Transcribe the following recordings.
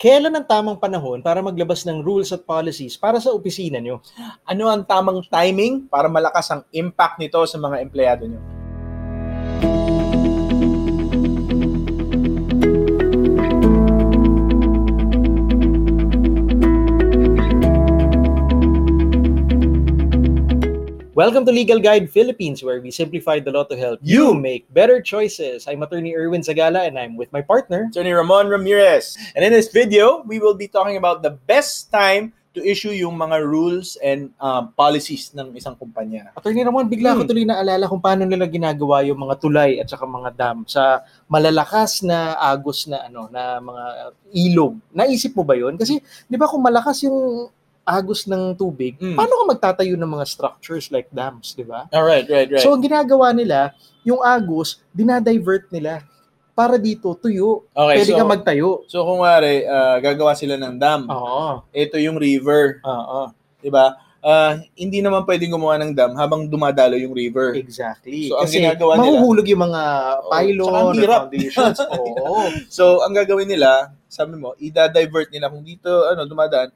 Kailan ang tamang panahon para maglabas ng rules at policies para sa opisina nyo? Ano ang tamang timing para malakas ang impact nito sa mga empleyado nyo? Welcome to Legal Guide Philippines, where we simplify the law to help you make better choices. I'm attorney Erwin Zagala, and I'm with my partner. Attorney Ramon Ramirez. And in this video, we will be talking about the best time to issue yung mga rules and um, policies ng isang kumpanya. Attorney Ramon, bigla ko Hmm. tuloy naalala kung paano nila ginagawa yung mga tulay at saka mga dam sa malalakas na agos na ano na mga ilog. Naisip mo ba 'yon? Kasi 'di ba kung malakas yung agos ng tubig, Mm. paano ka magtatayo ng mga structures like dams, 'di ba? All right, right, right. So ang ginagawa nila, yung agos, dinadivert nila para dito tuyo. okay, Pwede so, ka magtayo. so kung wari, ah, gagawa sila ng dam. Oo. Ito yung river, Oo. 'di ba? Ah, hindi naman pwedeng gumawa ng dam habang dumadalo yung river. Exactly. So, ang Kasi ginagawa nila- mahuhulog yung mga pylon, ang or hirap. foundations. Oo. So, ang gagawin nila, sabi mo, i-divert nila kung dito ano dumadaan,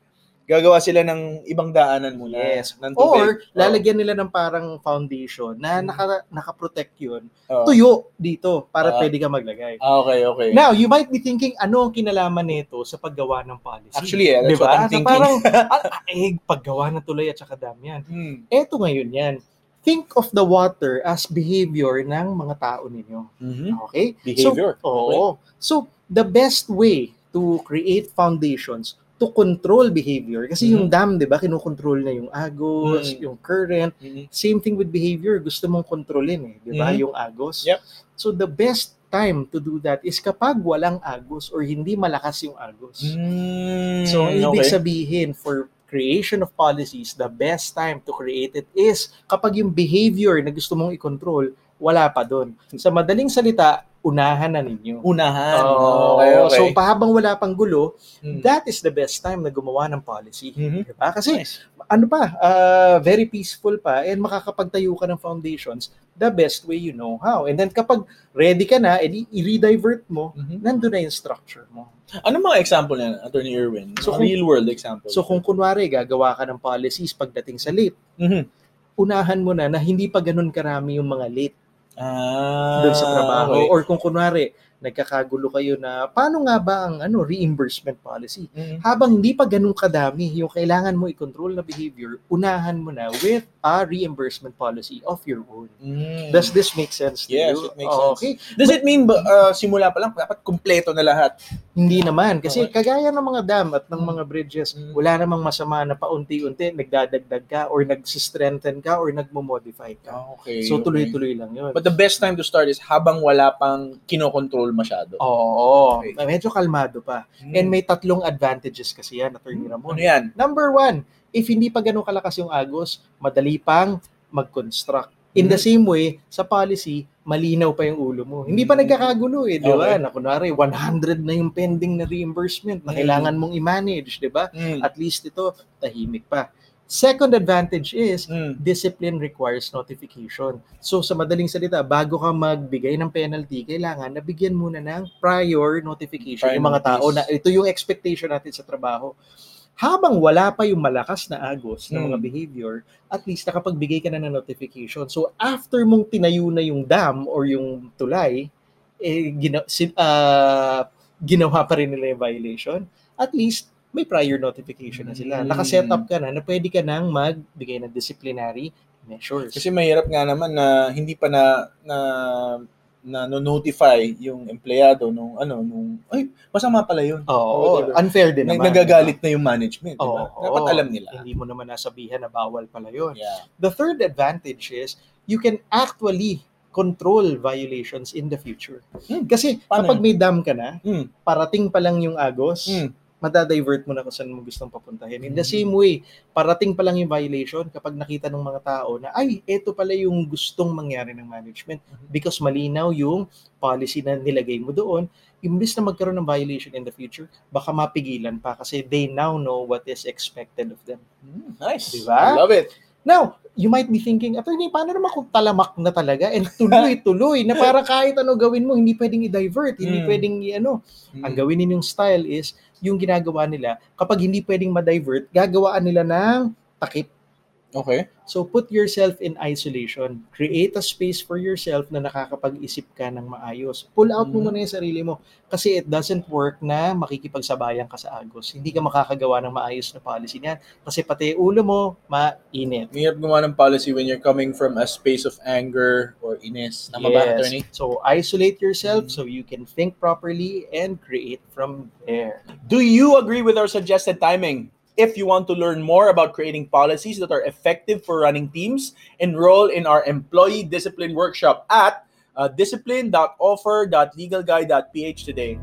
gagawa sila ng ibang daanan muna Yes. ng tubig. Or lalagyan nila ng parang foundation na Mm. naka, naka-protect yun. Oo. Tuyo dito para Ah. pwede ka maglagay. Ah, okay, okay. Now, you might be thinking, ano ang kinalaman nito sa paggawa ng policy? Actually, yeah, that's Di what? I'm So, thinking. parang, ah, eh, paggawa ng tulay at saka dam yan. Hmm. Eto ngayon yan. Think of the water as behavior ng mga tao ninyo. Mhm. Okay? Behavior. So, oo. So, the best way to create foundations to control behavior, kasi yung Mhm. dam, di ba, kinukontrol na yung agos, Mm. yung current, Mhm. Same thing with behavior, gusto mong kontrolin eh, di ba? Mhm. Yung agos. Yep. So the best time to do that is kapag walang agos or hindi malakas yung agos. Mm, So ibig okay. sabihin for creation of policies, the best time to create it is kapag yung behavior na gusto mong i-control, wala pa doon. Sa madaling salita, unahan na ninyo. Unahan. Oo. okay, okay. So pahabang wala pang gulo, Mm. that is the best time na gumawa ng policy. Mhm. Diba? Kasi Nice. ano pa, ah, very peaceful pa and makakapagtayo ka ng foundations the best way you know how. And then kapag ready ka na, edi i-redivert mo, Mhm. nandun na yung structure mo. Ano mga example na Attorney Irwin? So kung- real world example. So kung kunwari gagawa ka ng policies pagdating sa late, Mhm. unahan mo na na hindi pa ganun karami yung mga late Ah, doon sa trabaho. okay. Or kung kunwari, nagkakagulo kayo na paano nga ba ang ano reimbursement policy? Mhm. habang hindi pa ganun kadami yung kailangan mo i-control na behavior, unahan mo na with a reimbursement policy of your own. Mm. Does this make sense to Yes, you? it makes Oh, sense. Okay. Does it mean uh, simula pa lang dapat kumpleto na lahat? Hindi naman. Kasi Okay. kagaya ng mga dam at ng mga bridges, Mm. wala namang masama na paunti-unti nagdadagdag ka or nag-strengthen ka or nagmo-modify ka. Okay. So okay. tuloy-tuloy lang yun. But the best time to start is habang wala pang kinokontrol masyado. Oo. Okay. Medyo kalmado pa. Mm. And may tatlong advantages kasi yan, Attorney Ramon. ano yan? Number one, if hindi pa ganun kalakas yung agos, madali pang mag-construct. In the Mhm. same way, sa policy, malinaw pa yung ulo mo. Hindi pa Mhm. nagkakagulo eh, di ba? Okay. Na kunwari, 100 na yung pending na reimbursement na Mhm. kailangan mong i-manage, di ba? Mm. At least ito, tahimik pa. Second advantage is, Mm. discipline requires notification. So sa madaling salita, bago ka magbigay ng penalty, kailangan nabigyan muna ng prior notification Prior yung mga tao notice. na ito yung expectation natin sa trabaho. Habang wala pa yung malakas na agos ng mga Mm. behavior, at least nakapagbigay ka na ng notification. So after mong tinayo na yung dam or yung tulay, eh, gina- ah, ginawa pa rin nila yung violation, at least may prior notification na sila. Mm. Nakaset up ka na na pwede ka nang magbigay ng disciplinary measures. Kasi mahirap nga naman na hindi pa na na na notify yung empleyado nung ano nung ay masama pala yun. Oo, Whatever. unfair din naman. Nagagalit na yung management, di ba? Oo, Dapat oo. alam nila. Hindi mo naman nasabihan na bawal pala yun. Yeah. The third advantage is you can actually control violations in the future. Hmm. Kasi Paano kapag may dam ka na, Hmm. parating pa lang yung agos, Hmm. Madadivert mo na kung saan mo gustong papuntahin. In the Hmm. same way, parating pa lang yung violation kapag nakita ng mga tao na, ay, eto pala yung gustong mangyari ng management Mhm. because malinaw yung policy na nilagay mo doon, imbis na magkaroon ng violation in the future, baka mapigilan pa kasi they now know what is expected of them. Hmm, Nice. Diba? I love it. Now, you might be thinking, attorney, paano naman kung talamak na talaga and tuloy-tuloy na para kahit ano gawin mo, hindi pwedeng i-divert, hindi Mm. pwedeng i-ano. Mm. Ang gawin ninyong style is, yung ginagawa nila, kapag hindi pwedeng ma-divert, gagawaan nila ng takip. Okay. So put yourself in isolation. Create a space for yourself na nakakapag-isip ka ng maayos. Pull out mo Mm. muna yung sarili mo. Kasi it doesn't work na makikipagsabayan ka sa agos. Hindi ka makakagawa ng maayos na policy niyan. Kasi pati ulo mo, mainit. Mahirap gumawa ng policy when you're coming from a space of anger or ines. Tama ba, attorney? So isolate yourself Mm. so you can think properly and create from there. Do you agree with our suggested timing? If you want to learn more about creating policies that are effective for running teams, enroll in our employee discipline workshop at uh, discipline.offer.legalguy.ph today.